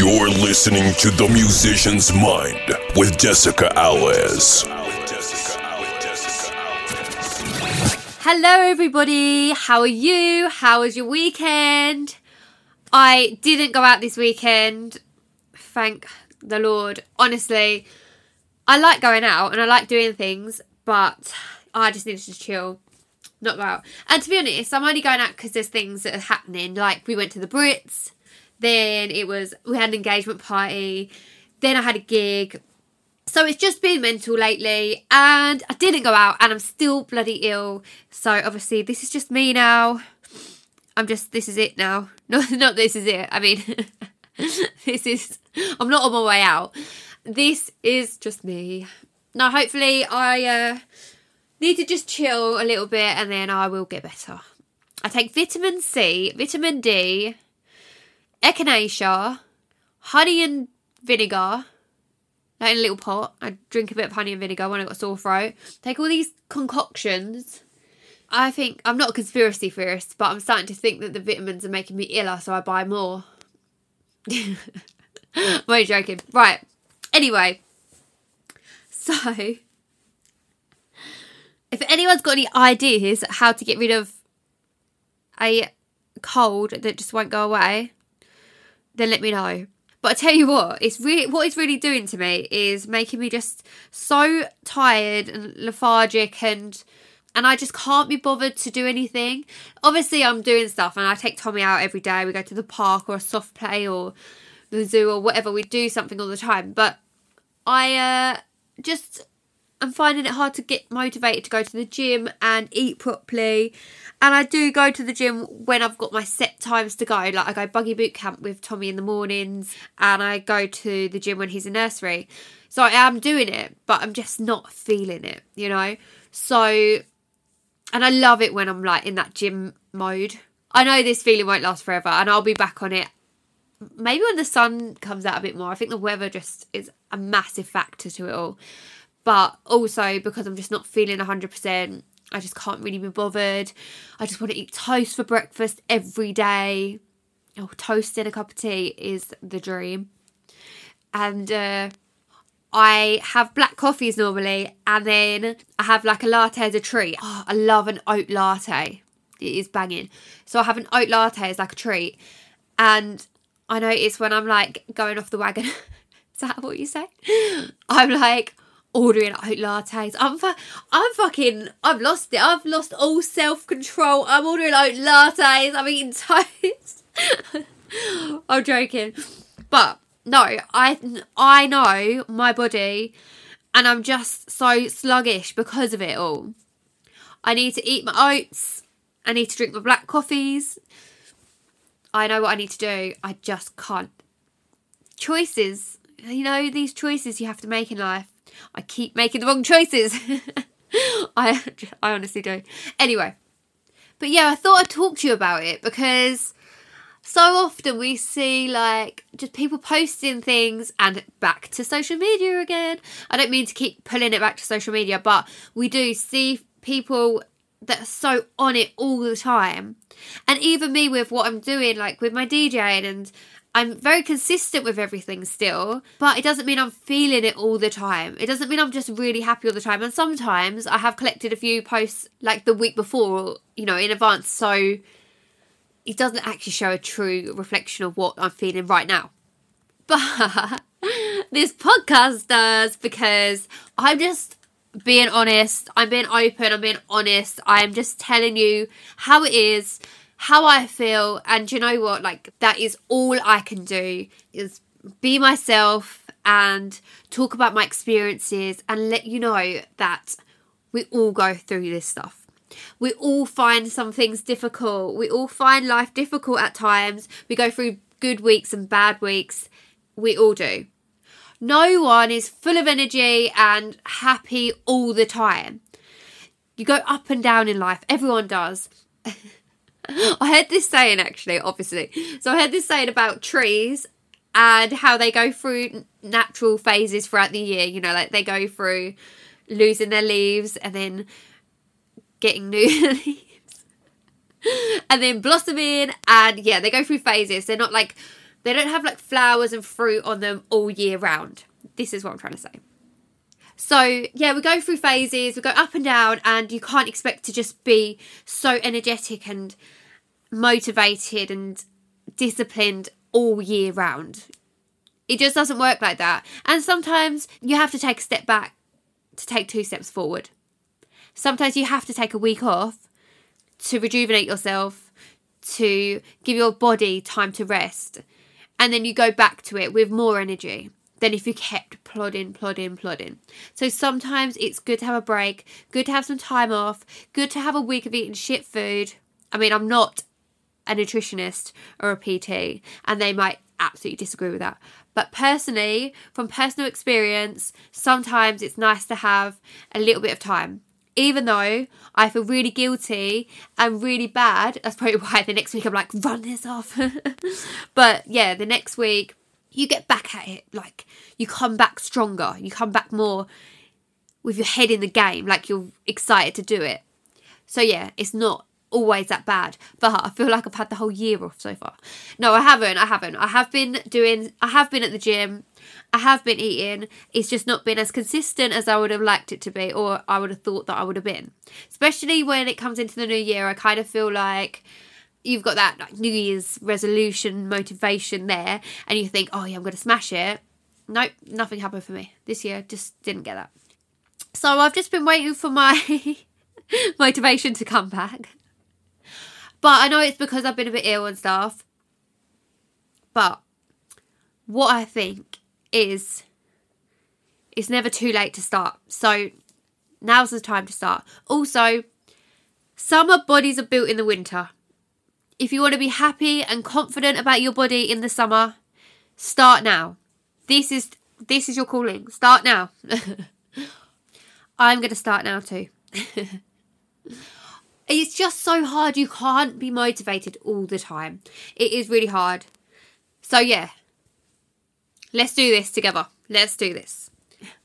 You're listening to The Musician's Mind with Jessica Alves. Hello, everybody. How are you? How was your weekend? I didn't go out this weekend. Thank the Lord. Honestly, I like going out and I like doing things, but I just needed to chill, not go out. And to be honest, I'm only going out because there's things that are happening. Like we went to the Brits, then it was we had an engagement party, then I had a gig. So it's just been mental lately, and I didn't go out, and I'm still bloody ill. So obviously, this is just me now. I'm just this is it now. No, not this is it. I mean, this is. I'm not on my way out. This is just me. Now, hopefully, I uh, need to just chill a little bit, and then I will get better. I take vitamin C, vitamin D, echinacea, honey and vinegar. Like in a little pot. I drink a bit of honey and vinegar when I've got sore throat. Take all these concoctions I think I'm not a conspiracy theorist, but I'm starting to think that the vitamins are making me iller, so I buy more. I'm joking. Right. Anyway, so if anyone's got any ideas how to get rid of a cold that just won't go away, then let me know. But I tell you what, it's really what it's really doing to me is making me just so tired and lethargic and and I just can't be bothered to do anything. Obviously, I'm doing stuff, and I take Tommy out every day. We go to the park or a soft play or the zoo or whatever. We do something all the time, but I uh, just I'm finding it hard to get motivated to go to the gym and eat properly. And I do go to the gym when I've got my set times to go. Like I go buggy boot camp with Tommy in the mornings, and I go to the gym when he's in nursery. So I am doing it, but I'm just not feeling it, you know. So and I love it when I'm like in that gym mode. I know this feeling won't last forever and I'll be back on it maybe when the sun comes out a bit more. I think the weather just is a massive factor to it all. But also because I'm just not feeling 100%, I just can't really be bothered. I just want to eat toast for breakfast every day. Oh, toast and a cup of tea is the dream. And uh, I have black coffees normally, and then I have like a latte as a treat. Oh, I love an oat latte. It is banging. So I have an oat latte as like a treat, and I notice when I'm like going off the wagon. is that what you say? I'm like ordering oat lattes. I'm fu- I'm fucking I've lost it. I've lost all self control. I'm ordering oat lattes. I'm eating toast. I'm joking, but no, I I know my body and I'm just so sluggish because of it all. I need to eat my oats. I need to drink my black coffees. I know what I need to do. I just can't. Choices. You know, these choices you have to make in life. I keep making the wrong choices. I I honestly do. Anyway. But yeah, I thought I'd talk to you about it because so often we see like just people posting things and back to social media again. I don't mean to keep pulling it back to social media, but we do see people that are so on it all the time. And even me with what I'm doing, like with my DJing and I'm very consistent with everything still, but it doesn't mean I'm feeling it all the time. It doesn't mean I'm just really happy all the time. And sometimes I have collected a few posts like the week before, you know, in advance. So it doesn't actually show a true reflection of what I'm feeling right now. But this podcast does because I'm just being honest. I'm being open. I'm being honest. I'm just telling you how it is, how I feel. And you know what? Like, that is all I can do is be myself and talk about my experiences and let you know that we all go through this stuff. We all find some things difficult. We all find life difficult at times. We go through good weeks and bad weeks. We all do. No one is full of energy and happy all the time. You go up and down in life. Everyone does. I heard this saying actually, obviously. So I heard this saying about trees and how they go through natural phases throughout the year. You know, like they go through losing their leaves and then getting new leaves and then blossoming and yeah they go through phases they're not like They don't have like flowers and fruit on them all year round. This is what I'm trying to say. So, yeah, we go through phases, we go up and down, and you can't expect to just be so energetic and motivated and disciplined all year round. It just doesn't work like that. And sometimes you have to take a step back to take two steps forward. Sometimes you have to take a week off to rejuvenate yourself, to give your body time to rest, and then you go back to it with more energy than if you kept plodding, plodding, plodding. So sometimes it's good to have a break, good to have some time off, good to have a week of eating shit food. I mean, I'm not a nutritionist or a PT, and they might absolutely disagree with that. But personally, from personal experience, sometimes it's nice to have a little bit of time. Even though I feel really guilty and really bad, that's probably why the next week I'm like, run this off. but yeah, the next week you get back at it. Like you come back stronger. You come back more with your head in the game, like you're excited to do it. So yeah, it's not always that bad. But I feel like I've had the whole year off so far. No, I haven't. I haven't. I have been doing, I have been at the gym. I have been eating. It's just not been as consistent as I would have liked it to be, or I would have thought that I would have been. Especially when it comes into the new year, I kind of feel like you've got that like New Year's resolution motivation there, and you think, oh yeah, I'm going to smash it. Nope, nothing happened for me this year. Just didn't get that. So I've just been waiting for my motivation to come back. But I know it's because I've been a bit ill and stuff. But what I think is it's never too late to start. So now's the time to start. Also, summer bodies are built in the winter. If you want to be happy and confident about your body in the summer, start now. This is this is your calling. Start now. I'm going to start now too. it's just so hard. You can't be motivated all the time. It is really hard. So, yeah, let's do this together. Let's do this.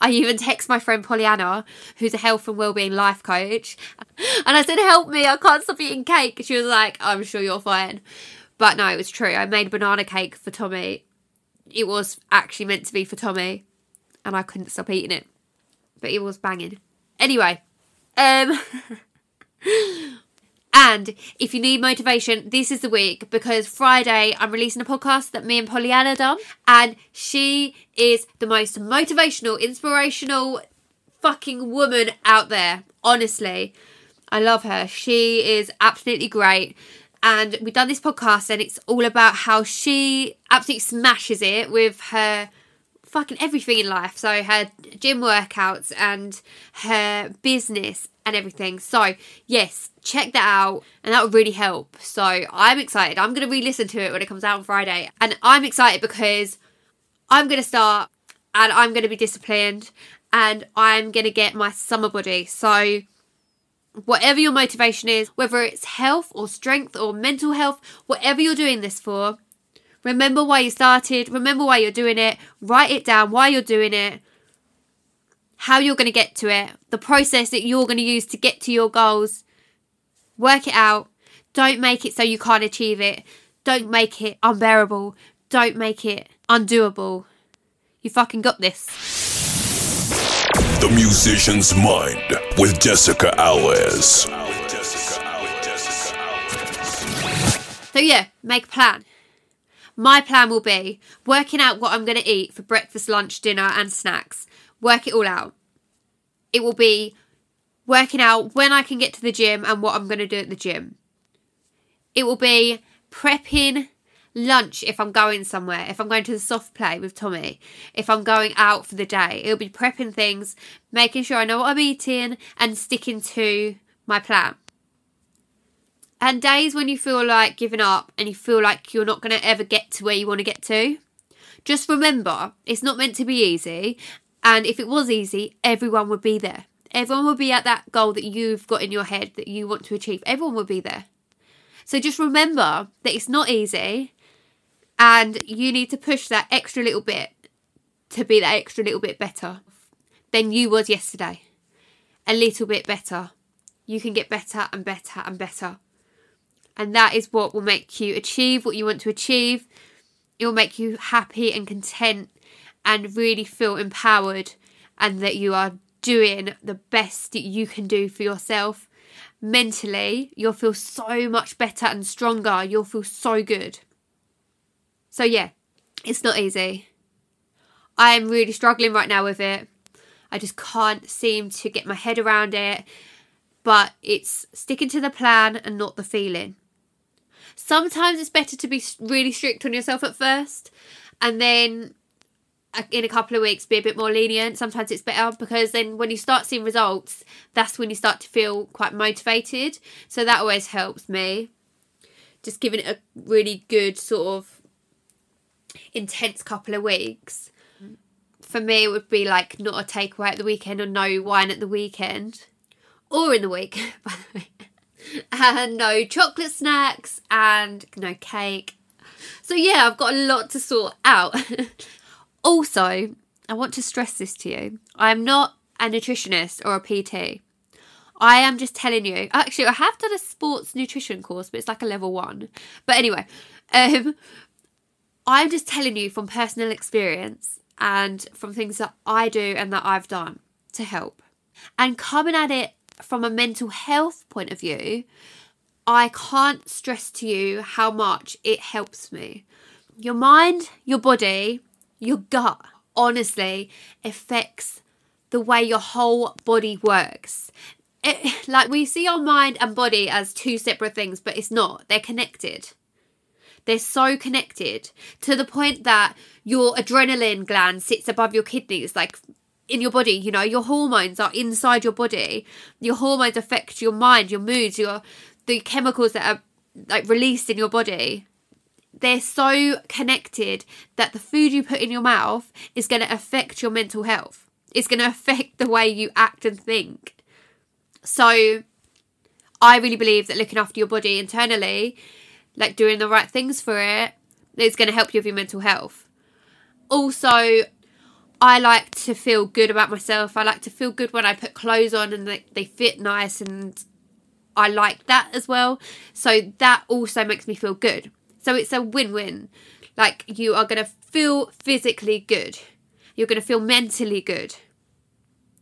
I even text my friend Pollyanna, who's a health and wellbeing life coach, and I said, Help me, I can't stop eating cake. She was like, I'm sure you're fine. But no, it was true. I made banana cake for Tommy. It was actually meant to be for Tommy, and I couldn't stop eating it. But it was banging. Anyway, um And if you need motivation, this is the week because Friday I'm releasing a podcast that me and Pollyanna done, and she is the most motivational, inspirational fucking woman out there. Honestly, I love her. She is absolutely great. And we've done this podcast, and it's all about how she absolutely smashes it with her fucking everything in life. So her gym workouts and her business and everything. So yes, check that out and that would really help. So I'm excited. I'm gonna re-listen to it when it comes out on Friday. And I'm excited because I'm gonna start and I'm gonna be disciplined and I'm gonna get my summer body. So whatever your motivation is, whether it's health or strength or mental health, whatever you're doing this for, Remember why you started, remember why you're doing it, write it down why you're doing it, how you're going to get to it, the process that you're going to use to get to your goals. Work it out. Don't make it so you can't achieve it. Don't make it unbearable. Don't make it undoable. You fucking got this. The Musician's Mind with Jessica Alves. So, yeah, make a plan. My plan will be working out what I'm going to eat for breakfast, lunch, dinner, and snacks. Work it all out. It will be working out when I can get to the gym and what I'm going to do at the gym. It will be prepping lunch if I'm going somewhere, if I'm going to the soft play with Tommy, if I'm going out for the day. It'll be prepping things, making sure I know what I'm eating, and sticking to my plan. And days when you feel like giving up and you feel like you're not going to ever get to where you want to get to, just remember it's not meant to be easy. And if it was easy, everyone would be there. Everyone would be at that goal that you've got in your head that you want to achieve. Everyone would be there. So just remember that it's not easy and you need to push that extra little bit to be that extra little bit better than you was yesterday. A little bit better. You can get better and better and better. And that is what will make you achieve what you want to achieve it will make you happy and content and really feel empowered and that you are doing the best that you can do for yourself. Mentally, you'll feel so much better and stronger. You'll feel so good. So, yeah, it's not easy. I am really struggling right now with it. I just can't seem to get my head around it. But it's sticking to the plan and not the feeling. Sometimes it's better to be really strict on yourself at first and then in a couple of weeks be a bit more lenient. Sometimes it's better because then when you start seeing results, that's when you start to feel quite motivated. So that always helps me. Just giving it a really good sort of intense couple of weeks. For me, it would be like not a takeaway at the weekend or no wine at the weekend or in the week, by the way. And no chocolate snacks and no cake. So, yeah, I've got a lot to sort out. also, I want to stress this to you I am not a nutritionist or a PT. I am just telling you. Actually, I have done a sports nutrition course, but it's like a level one. But anyway, um, I'm just telling you from personal experience and from things that I do and that I've done to help. And coming at it from a mental health point of view, I can't stress to you how much it helps me. Your mind, your body, your gut honestly affects the way your whole body works. It, like we see our mind and body as two separate things, but it's not. They're connected. They're so connected to the point that your adrenaline gland sits above your kidneys, like in your body you know your hormones are inside your body your hormones affect your mind your moods your the chemicals that are like released in your body they're so connected that the food you put in your mouth is going to affect your mental health it's going to affect the way you act and think so i really believe that looking after your body internally like doing the right things for it is going to help you with your mental health also I like to feel good about myself. I like to feel good when I put clothes on and they, they fit nice and I like that as well. So that also makes me feel good. So it's a win win. Like you are going to feel physically good, you're going to feel mentally good,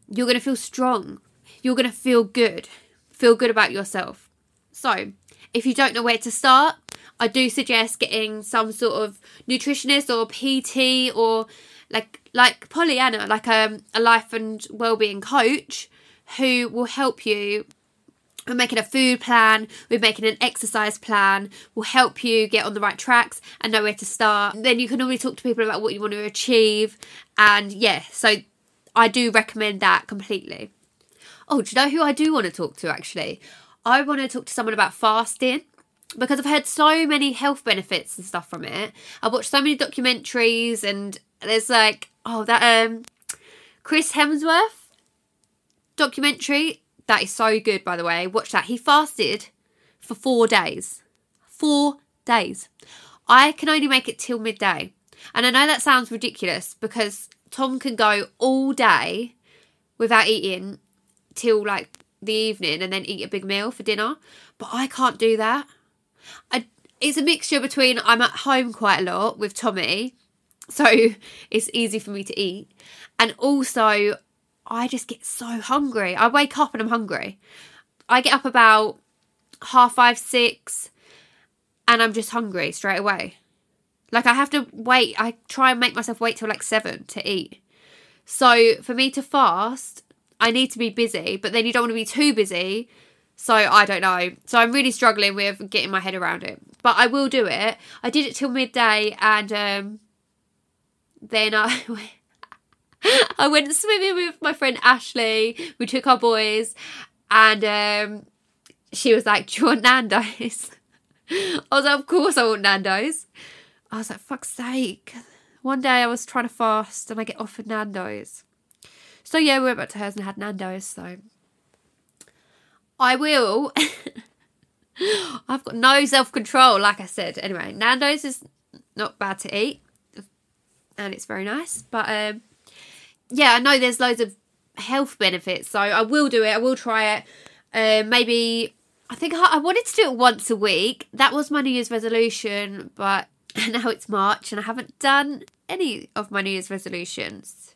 you're going to feel strong, you're going to feel good, feel good about yourself. So if you don't know where to start, I do suggest getting some sort of nutritionist or PT or like like Pollyanna, like um, a life and well-being coach who will help you we're making a food plan, we're making an exercise plan, will help you get on the right tracks and know where to start. Then you can normally talk to people about what you want to achieve. And yeah, so I do recommend that completely. Oh, do you know who I do want to talk to actually? I want to talk to someone about fasting because I've heard so many health benefits and stuff from it. I've watched so many documentaries and there's like oh that um Chris Hemsworth documentary that is so good by the way. Watch that. He fasted for 4 days. 4 days. I can only make it till midday. And I know that sounds ridiculous because Tom can go all day without eating till like the evening and then eat a big meal for dinner, but I can't do that. I it's a mixture between I'm at home quite a lot with Tommy so it's easy for me to eat. And also, I just get so hungry. I wake up and I'm hungry. I get up about half five, six, and I'm just hungry straight away. Like I have to wait. I try and make myself wait till like seven to eat. So for me to fast, I need to be busy, but then you don't want to be too busy. So I don't know. So I'm really struggling with getting my head around it. But I will do it. I did it till midday and um then I I went swimming with my friend Ashley. We took our boys, and um, she was like, "Do you want Nando's?" I was like, "Of course I want Nando's." I was like, "Fuck's sake!" One day I was trying to fast, and I get offered Nando's. So yeah, we went back to hers and had Nando's. So I will. I've got no self control, like I said. Anyway, Nando's is not bad to eat and it's very nice. But um, yeah, I know there's loads of health benefits, so I will do it. I will try it. Uh, maybe I think I, I wanted to do it once a week. That was my New Year's resolution, but now it's March and I haven't done any of my New Year's resolutions.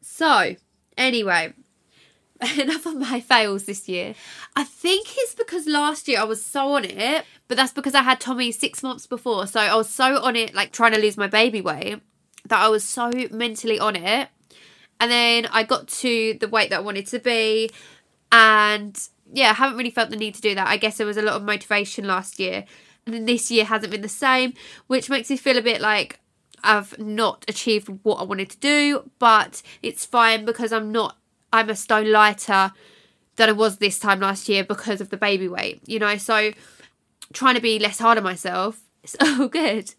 So, anyway, enough of my fails this year. I think it's because last year I was so on it, but that's because I had Tommy six months before. So I was so on it, like trying to lose my baby weight, that I was so mentally on it. And then I got to the weight that I wanted to be. And yeah, I haven't really felt the need to do that. I guess there was a lot of motivation last year. And then this year hasn't been the same, which makes me feel a bit like I've not achieved what I wanted to do, but it's fine because I'm not I'm a stone lighter than I was this time last year because of the baby weight, you know. So trying to be less hard on myself is all good.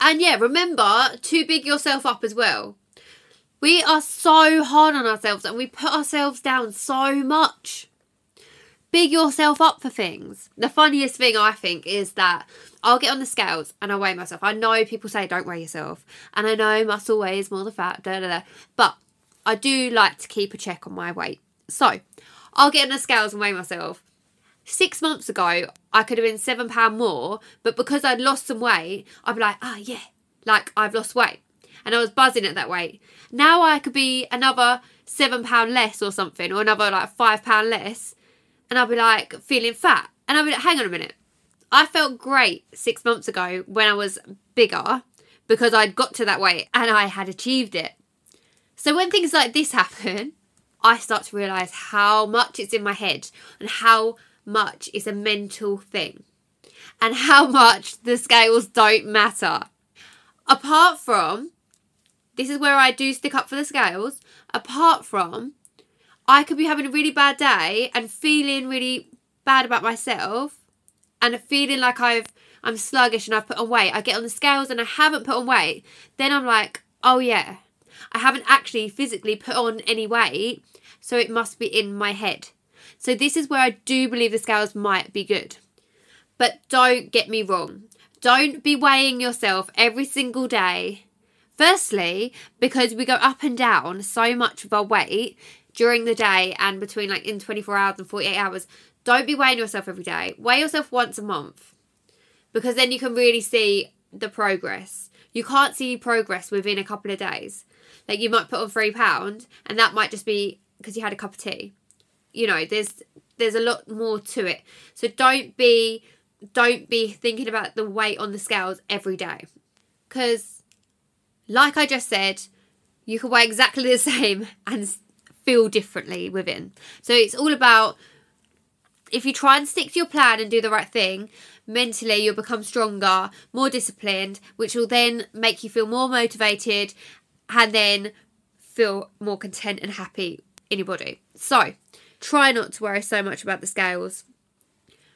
And yeah, remember to big yourself up as well. We are so hard on ourselves and we put ourselves down so much. Big yourself up for things. The funniest thing I think is that I'll get on the scales and I weigh myself. I know people say don't weigh yourself, and I know muscle weighs more than fat, da da da. But I do like to keep a check on my weight. So I'll get on the scales and weigh myself. Six months ago, I could have been seven pound more, but because I'd lost some weight, I'd be like, oh yeah, like I've lost weight, and I was buzzing at that weight. Now I could be another seven pound less or something, or another like five pound less, and I'll be like feeling fat, and I'll be like, hang on a minute, I felt great six months ago when I was bigger because I'd got to that weight and I had achieved it. So when things like this happen, I start to realise how much it's in my head and how much it's a mental thing and how much the scales don't matter. Apart from, this is where I do stick up for the scales, apart from, I could be having a really bad day and feeling really bad about myself and feeling like I've I'm sluggish and I've put on weight. I get on the scales and I haven't put on weight. Then I'm like, oh yeah, I haven't actually physically put on any weight, so it must be in my head. So, this is where I do believe the scales might be good. But don't get me wrong, don't be weighing yourself every single day. Firstly, because we go up and down so much of our weight during the day and between like in 24 hours and 48 hours. Don't be weighing yourself every day. Weigh yourself once a month because then you can really see the progress. You can't see progress within a couple of days. Like you might put on three pound, and that might just be because you had a cup of tea. You know, there's there's a lot more to it. So don't be don't be thinking about the weight on the scales every day, because like I just said, you can wear exactly the same and feel differently within. So it's all about if you try and stick to your plan and do the right thing, mentally you'll become stronger, more disciplined, which will then make you feel more motivated and then feel more content and happy in your body. So, try not to worry so much about the scales.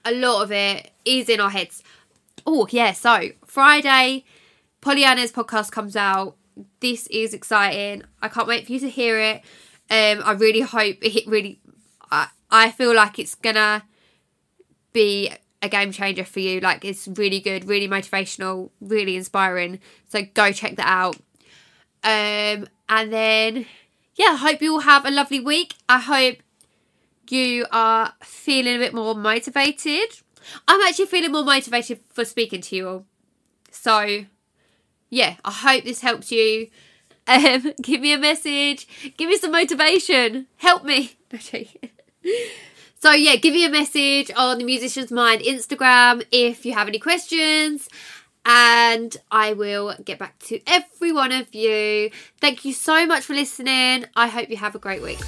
A lot of it is in our heads. Oh, yeah, so Friday, Pollyanna's podcast comes out. This is exciting. I can't wait for you to hear it. Um, I really hope it really. I, I feel like it's gonna be a game changer for you. Like it's really good, really motivational, really inspiring. So go check that out. Um, and then, yeah, I hope you all have a lovely week. I hope you are feeling a bit more motivated. I'm actually feeling more motivated for speaking to you all. So, yeah, I hope this helps you. Um, give me a message. Give me some motivation. Help me. so, yeah, give me a message on the Musician's Mind Instagram if you have any questions and I will get back to every one of you. Thank you so much for listening. I hope you have a great week.